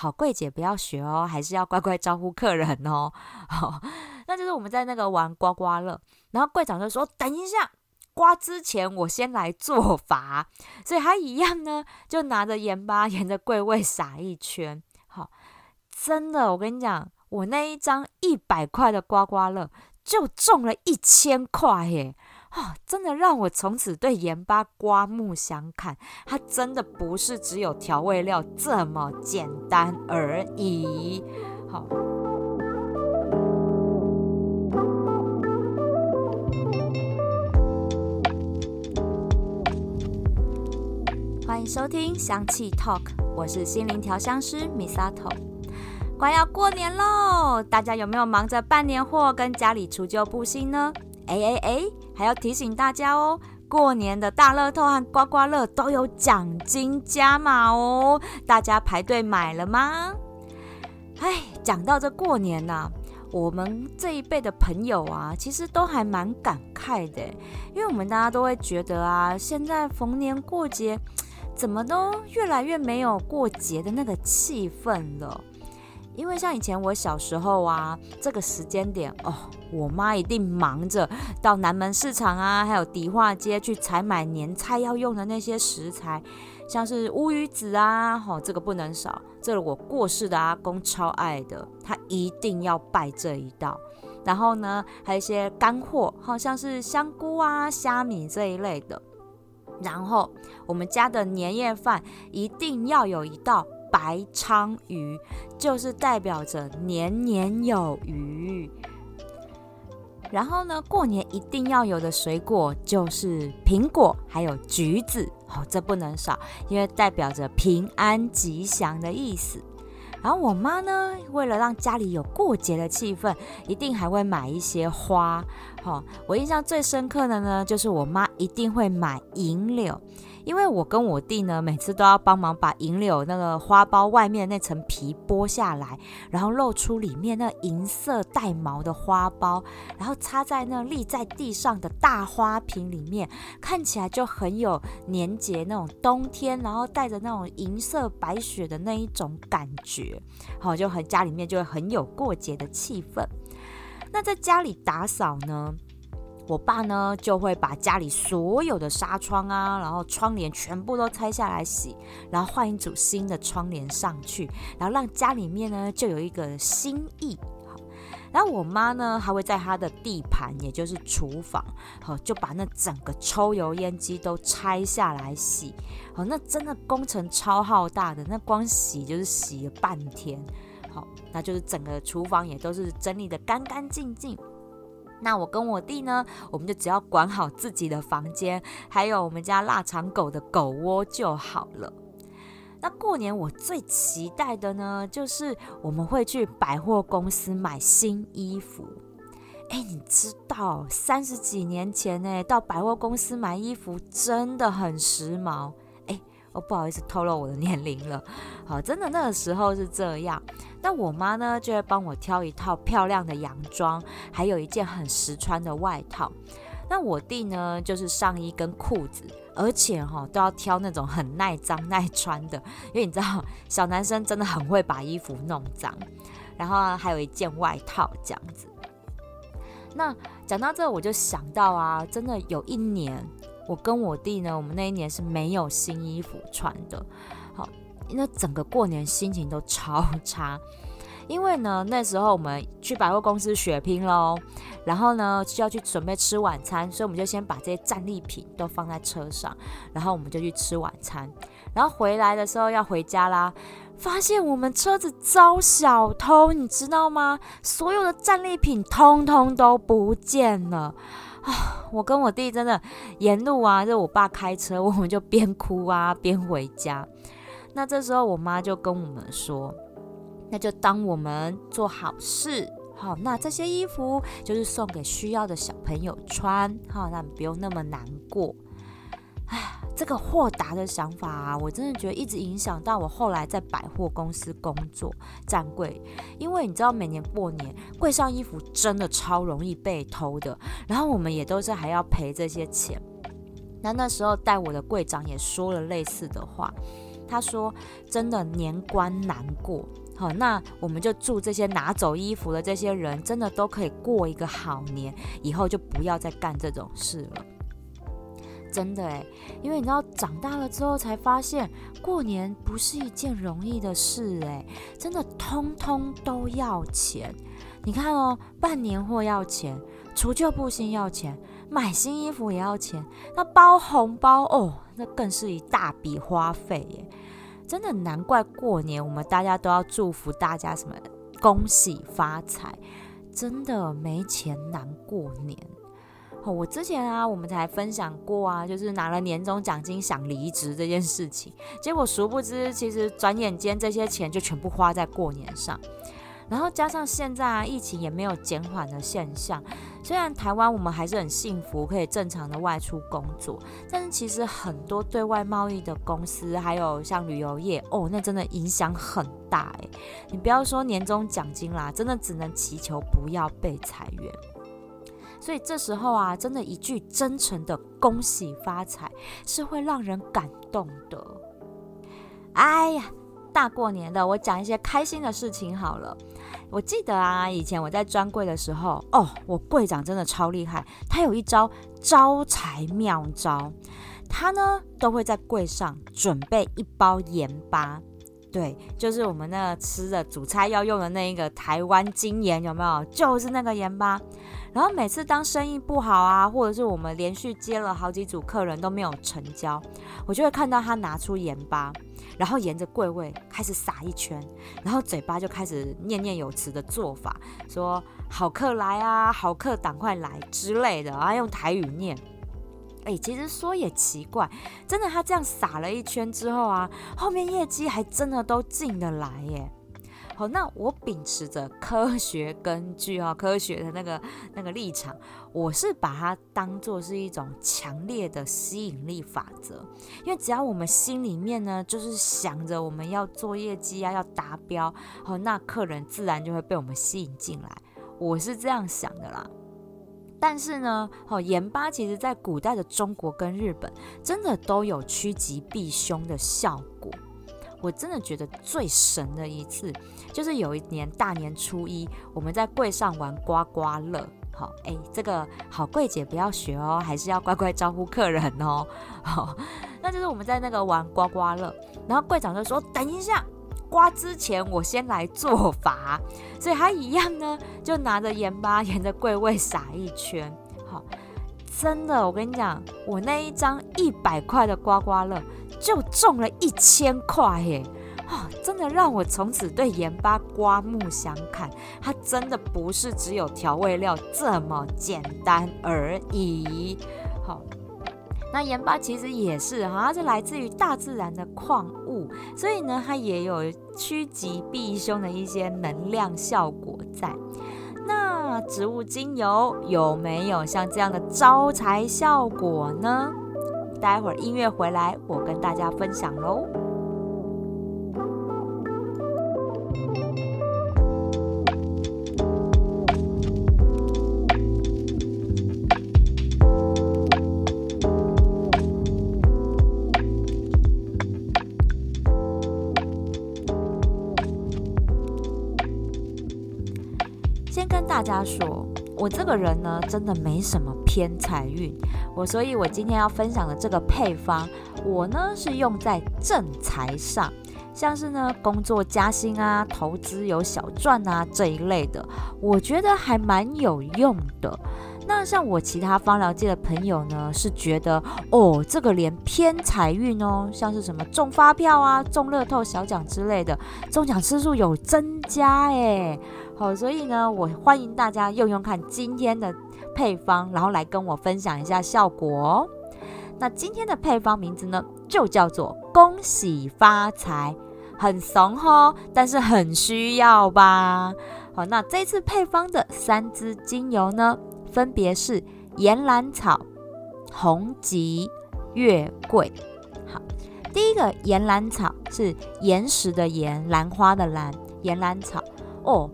好柜姐不要学哦，还是要乖乖招呼客人哦。好，那就是我们在那个玩刮刮乐，然后柜长就说：“等一下，刮之前我先来做法。”所以他一样呢，就拿着盐巴沿着柜位撒一圈。好，真的，我跟你讲，我那一张一百块的刮刮乐就中了一千块耶！哦，真的让我从此对盐巴刮目相看。它真的不是只有调味料这么简单而已。好，欢迎收听香气 Talk，我是心灵调香师 Misato。快要过年喽，大家有没有忙着办年货跟家里除旧布新呢？哎哎哎，还要提醒大家哦，过年的大乐透和刮刮乐都有奖金加码哦，大家排队买了吗？哎，讲到这过年呐，我们这一辈的朋友啊，其实都还蛮感慨的，因为我们大家都会觉得啊，现在逢年过节，怎么都越来越没有过节的那个气氛了。因为像以前我小时候啊，这个时间点哦，我妈一定忙着到南门市场啊，还有迪化街去采买年菜要用的那些食材，像是乌鱼子啊，吼，这个不能少，这个我过世的阿公超爱的，他一定要拜这一道。然后呢，还有一些干货，好像是香菇啊、虾米这一类的。然后我们家的年夜饭一定要有一道。白鲳鱼就是代表着年年有余，然后呢，过年一定要有的水果就是苹果，还有橘子，哦，这不能少，因为代表着平安吉祥的意思。然后我妈呢，为了让家里有过节的气氛，一定还会买一些花。好，我印象最深刻的呢，就是我妈一定会买银柳。因为我跟我弟呢，每次都要帮忙把银柳那个花苞外面那层皮剥下来，然后露出里面那银色带毛的花苞，然后插在那立在地上的大花瓶里面，看起来就很有年节那种冬天，然后带着那种银色白雪的那一种感觉，好，就很家里面就会很有过节的气氛。那在家里打扫呢？我爸呢就会把家里所有的纱窗啊，然后窗帘全部都拆下来洗，然后换一组新的窗帘上去，然后让家里面呢就有一个新意。好，然后我妈呢还会在她的地盘，也就是厨房，好就把那整个抽油烟机都拆下来洗。好，那真的工程超浩大的，那光洗就是洗了半天。好，那就是整个厨房也都是整理的干干净净。那我跟我弟呢，我们就只要管好自己的房间，还有我们家腊肠狗的狗窝就好了。那过年我最期待的呢，就是我们会去百货公司买新衣服。哎，你知道三十几年前呢，到百货公司买衣服真的很时髦。哦，不好意思，透露我的年龄了。好，真的那个时候是这样。那我妈呢，就会帮我挑一套漂亮的洋装，还有一件很实穿的外套。那我弟呢，就是上衣跟裤子，而且哈都要挑那种很耐脏耐穿的，因为你知道小男生真的很会把衣服弄脏。然后还有一件外套这样子。那讲到这，我就想到啊，真的有一年。我跟我弟呢，我们那一年是没有新衣服穿的，好，那整个过年心情都超差，因为呢那时候我们去百货公司血拼喽，然后呢就要去准备吃晚餐，所以我们就先把这些战利品都放在车上，然后我们就去吃晚餐，然后回来的时候要回家啦，发现我们车子遭小偷，你知道吗？所有的战利品通通都不见了。啊，我跟我弟真的沿路啊，就我爸开车，我们就边哭啊边回家。那这时候我妈就跟我们说，那就当我们做好事，好，那这些衣服就是送给需要的小朋友穿，好，那不用那么难过。哎。这个豁达的想法啊，我真的觉得一直影响到我后来在百货公司工作站柜，因为你知道每年过年柜上衣服真的超容易被偷的，然后我们也都是还要赔这些钱。那那时候带我的柜长也说了类似的话，他说真的年关难过。好，那我们就祝这些拿走衣服的这些人，真的都可以过一个好年，以后就不要再干这种事了。真的诶，因为你知道长大了之后才发现，过年不是一件容易的事诶，真的通通都要钱。你看哦，办年货要钱，除旧布新要钱，买新衣服也要钱，那包红包哦，那更是一大笔花费耶。真的难怪过年我们大家都要祝福大家什么恭喜发财，真的没钱难过年。哦，我之前啊，我们才分享过啊，就是拿了年终奖金想离职这件事情，结果殊不知，其实转眼间这些钱就全部花在过年上。然后加上现在啊，疫情也没有减缓的现象。虽然台湾我们还是很幸福，可以正常的外出工作，但是其实很多对外贸易的公司，还有像旅游业，哦，那真的影响很大诶。你不要说年终奖金啦，真的只能祈求不要被裁员。所以这时候啊，真的一句真诚的恭喜发财，是会让人感动的。哎呀！大过年的，我讲一些开心的事情好了。我记得啊，以前我在专柜的时候，哦，我柜长真的超厉害，他有一招招财妙招，他呢都会在柜上准备一包盐巴，对，就是我们那吃的煮菜要用的那一个台湾精盐，有没有？就是那个盐巴。然后每次当生意不好啊，或者是我们连续接了好几组客人都没有成交，我就会看到他拿出盐巴。然后沿着柜位开始撒一圈，然后嘴巴就开始念念有词的做法，说“好客来啊，好客赶快来”之类的啊，用台语念。哎，其实说也奇怪，真的他这样撒了一圈之后啊，后面业绩还真的都进得来耶。好，那我秉持着科学根据哈，科学的那个那个立场，我是把它当做是一种强烈的吸引力法则。因为只要我们心里面呢，就是想着我们要做业绩啊，要达标，好，那客人自然就会被我们吸引进来。我是这样想的啦。但是呢，哦，盐巴其实在古代的中国跟日本，真的都有趋吉避凶的效果。我真的觉得最神的一次，就是有一年大年初一，我们在柜上玩刮刮乐。好，哎，这个好柜姐不要学哦，还是要乖乖招呼客人哦。好，那就是我们在那个玩刮刮乐，然后柜长就说：“等一下，刮之前我先来做法。”所以他一样呢，就拿着盐巴沿着柜位撒一圈。好，真的，我跟你讲，我那一张一百块的刮刮乐。就中了一千块耶！啊，真的让我从此对盐巴刮目相看。它真的不是只有调味料这么简单而已。好，那盐巴其实也是哈，它是来自于大自然的矿物，所以呢，它也有趋吉避凶的一些能量效果在。那植物精油有没有像这样的招财效果呢？待会儿音乐回来，我跟大家分享喽。他说，我这个人呢，真的没什么偏财运。我所以，我今天要分享的这个配方，我呢是用在正财上，像是呢工作加薪啊、投资有小赚啊这一类的，我觉得还蛮有用的。那像我其他方疗界的朋友呢，是觉得哦，这个连偏财运哦，像是什么中发票啊、中乐透小奖之类的，中奖次数有增加哎。好，所以呢，我欢迎大家用用看今天的。配方，然后来跟我分享一下效果哦。那今天的配方名字呢，就叫做“恭喜发财”，很怂吼，但是很需要吧？好，那这次配方的三支精油呢，分别是岩兰草、红棘、月桂。好，第一个岩兰草是岩石的岩，兰花的兰，岩兰草哦。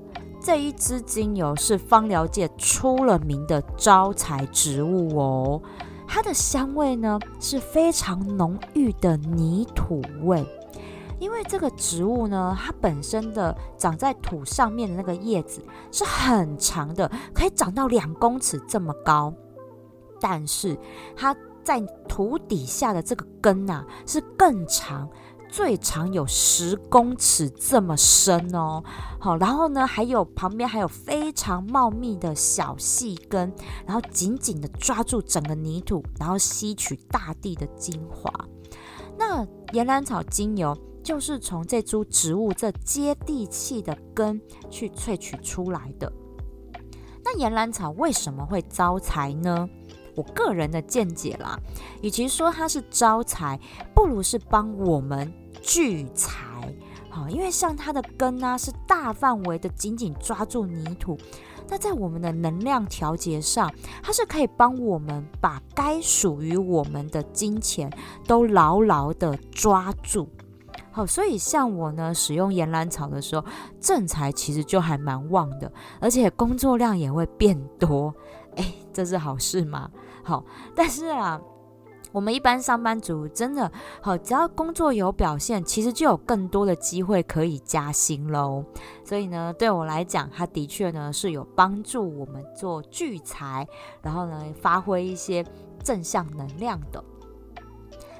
这一支精油是芳疗界出了名的招财植物哦，它的香味呢是非常浓郁的泥土味，因为这个植物呢，它本身的长在土上面的那个叶子是很长的，可以长到两公尺这么高。但是它在土底下的这个根呐，是更长。最长有十公尺这么深哦，好，然后呢，还有旁边还有非常茂密的小细根，然后紧紧的抓住整个泥土，然后吸取大地的精华。那岩兰草精油就是从这株植物这接地气的根去萃取出来的。那岩兰草为什么会招财呢？我个人的见解啦，与其说它是招财，不如是帮我们。聚财，好，因为像它的根呢，是大范围的紧紧抓住泥土，那在我们的能量调节上，它是可以帮我们把该属于我们的金钱都牢牢的抓住。好，所以像我呢，使用岩兰草的时候，正财其实就还蛮旺的，而且工作量也会变多。哎，这是好事吗？好，但是啊。我们一般上班族真的好，只要工作有表现，其实就有更多的机会可以加薪喽。所以呢，对我来讲，它的确呢是有帮助我们做聚财，然后呢发挥一些正向能量的。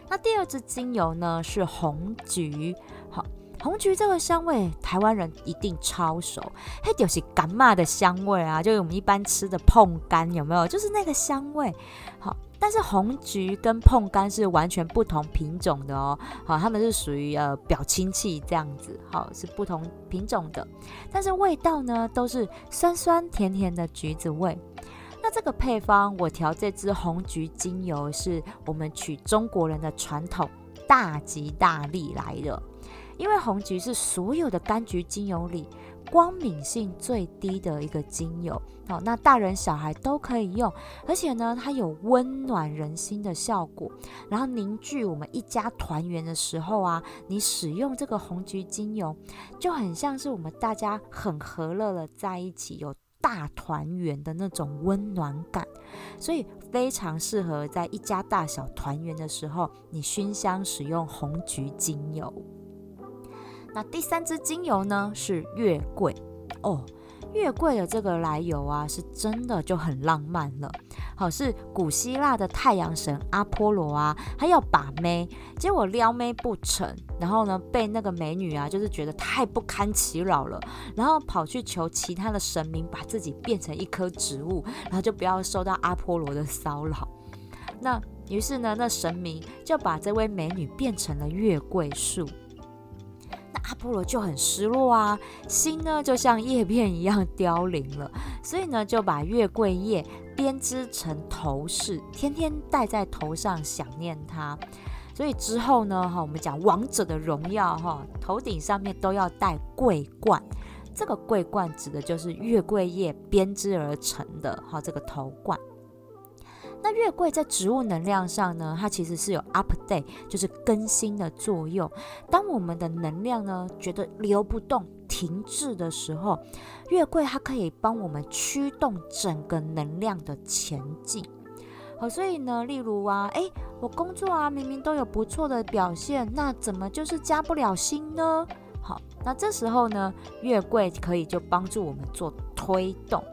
那第二支精油呢是红橘，红橘这个香味，台湾人一定超熟，嘿就是干嘛的香味啊？就是我们一般吃的碰干有没有？就是那个香味，好。但是红橘跟碰柑是完全不同品种的哦，好，它们是属于呃表亲戚这样子，好是不同品种的，但是味道呢都是酸酸甜甜的橘子味。那这个配方我调这支红橘精油，是我们取中国人的传统大吉大利来的，因为红橘是所有的柑橘精油里。光敏性最低的一个精油，好，那大人小孩都可以用，而且呢，它有温暖人心的效果，然后凝聚我们一家团圆的时候啊，你使用这个红橘精油，就很像是我们大家很和乐的在一起，有大团圆的那种温暖感，所以非常适合在一家大小团圆的时候，你熏香使用红橘精油。那第三支精油呢是月桂哦，月桂的这个来由啊，是真的就很浪漫了。好，是古希腊的太阳神阿波罗啊，他要把妹，结果撩妹不成，然后呢被那个美女啊，就是觉得太不堪其扰了，然后跑去求其他的神明把自己变成一棵植物，然后就不要受到阿波罗的骚扰。那于是呢，那神明就把这位美女变成了月桂树。阿波罗就很失落啊，心呢就像叶片一样凋零了，所以呢就把月桂叶编织成头饰，天天戴在头上想念他。所以之后呢，哈，我们讲王者的荣耀，哈，头顶上面都要戴桂冠。这个桂冠指的就是月桂叶编织而成的，哈，这个头冠。那月桂在植物能量上呢，它其实是有 update，就是更新的作用。当我们的能量呢觉得流不动、停滞的时候，月桂它可以帮我们驱动整个能量的前进。好，所以呢，例如啊，诶，我工作啊明明都有不错的表现，那怎么就是加不了薪呢？好，那这时候呢，月桂可以就帮助我们做推动。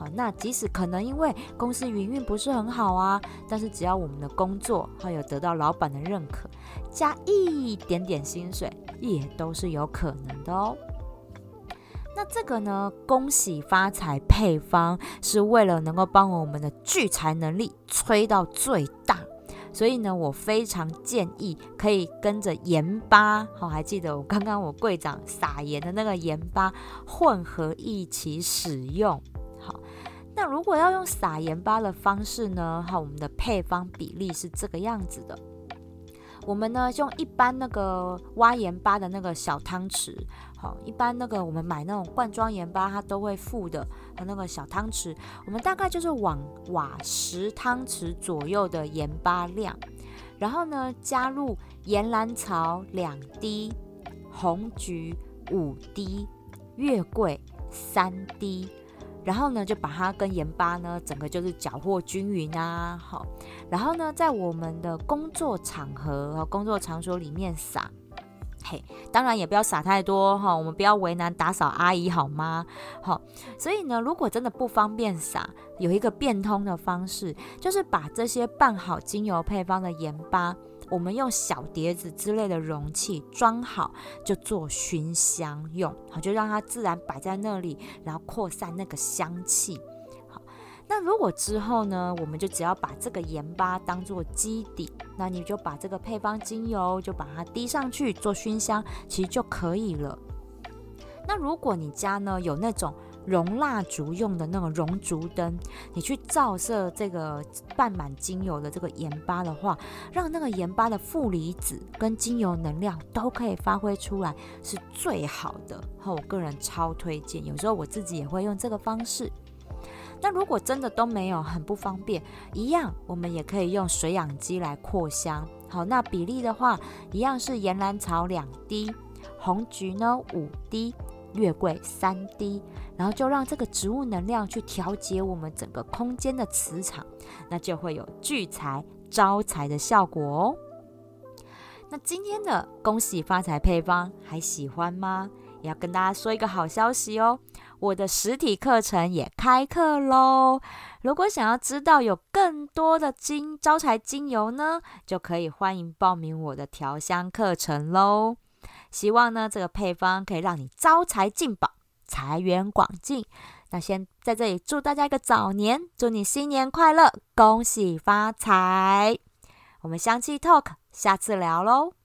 好，那即使可能因为公司营运不是很好啊，但是只要我们的工作还有得到老板的认可，加一点点薪水也都是有可能的哦。那这个呢，恭喜发财配方是为了能够帮我们的聚财能力吹到最大，所以呢，我非常建议可以跟着盐巴，好，还记得我刚刚我柜长撒盐的那个盐巴混合一起使用。那如果要用撒盐巴的方式呢？哈，我们的配方比例是这个样子的。我们呢用一般那个挖盐巴的那个小汤匙，好，一般那个我们买那种罐装盐巴，它都会附的和那个小汤匙。我们大概就是往瓦十汤匙左右的盐巴量，然后呢加入岩兰草两滴，红菊五滴，月桂三滴。然后呢，就把它跟盐巴呢，整个就是搅和均匀啊，好。然后呢，在我们的工作场合和工作场所里面撒，嘿，当然也不要撒太多哈，我们不要为难打扫阿姨好吗？好，所以呢，如果真的不方便撒，有一个变通的方式，就是把这些拌好精油配方的盐巴，我们用小碟子之类的容器装好，就做熏香用，好，就让它自然摆在那里，然后扩散那个香气。好那如果之后呢，我们就只要把这个盐巴当做基底，那你就把这个配方精油就把它滴上去做熏香，其实就可以了。那如果你家呢有那种熔蜡烛用的那种熔烛灯，你去照射这个拌满精油的这个盐巴的话，让那个盐巴的负离子跟精油能量都可以发挥出来，是最好的。和我个人超推荐，有时候我自己也会用这个方式。那如果真的都没有，很不方便，一样我们也可以用水养机来扩香。好，那比例的话，一样是岩兰草两滴，红菊呢五滴，月桂三滴，然后就让这个植物能量去调节我们整个空间的磁场，那就会有聚财招财的效果哦。那今天的恭喜发财配方还喜欢吗？也要跟大家说一个好消息哦。我的实体课程也开课喽！如果想要知道有更多的精招财精油呢，就可以欢迎报名我的调香课程喽。希望呢这个配方可以让你招财进宝，财源广进。那先在这里祝大家一个早年，祝你新年快乐，恭喜发财！我们香气 talk 下次聊喽。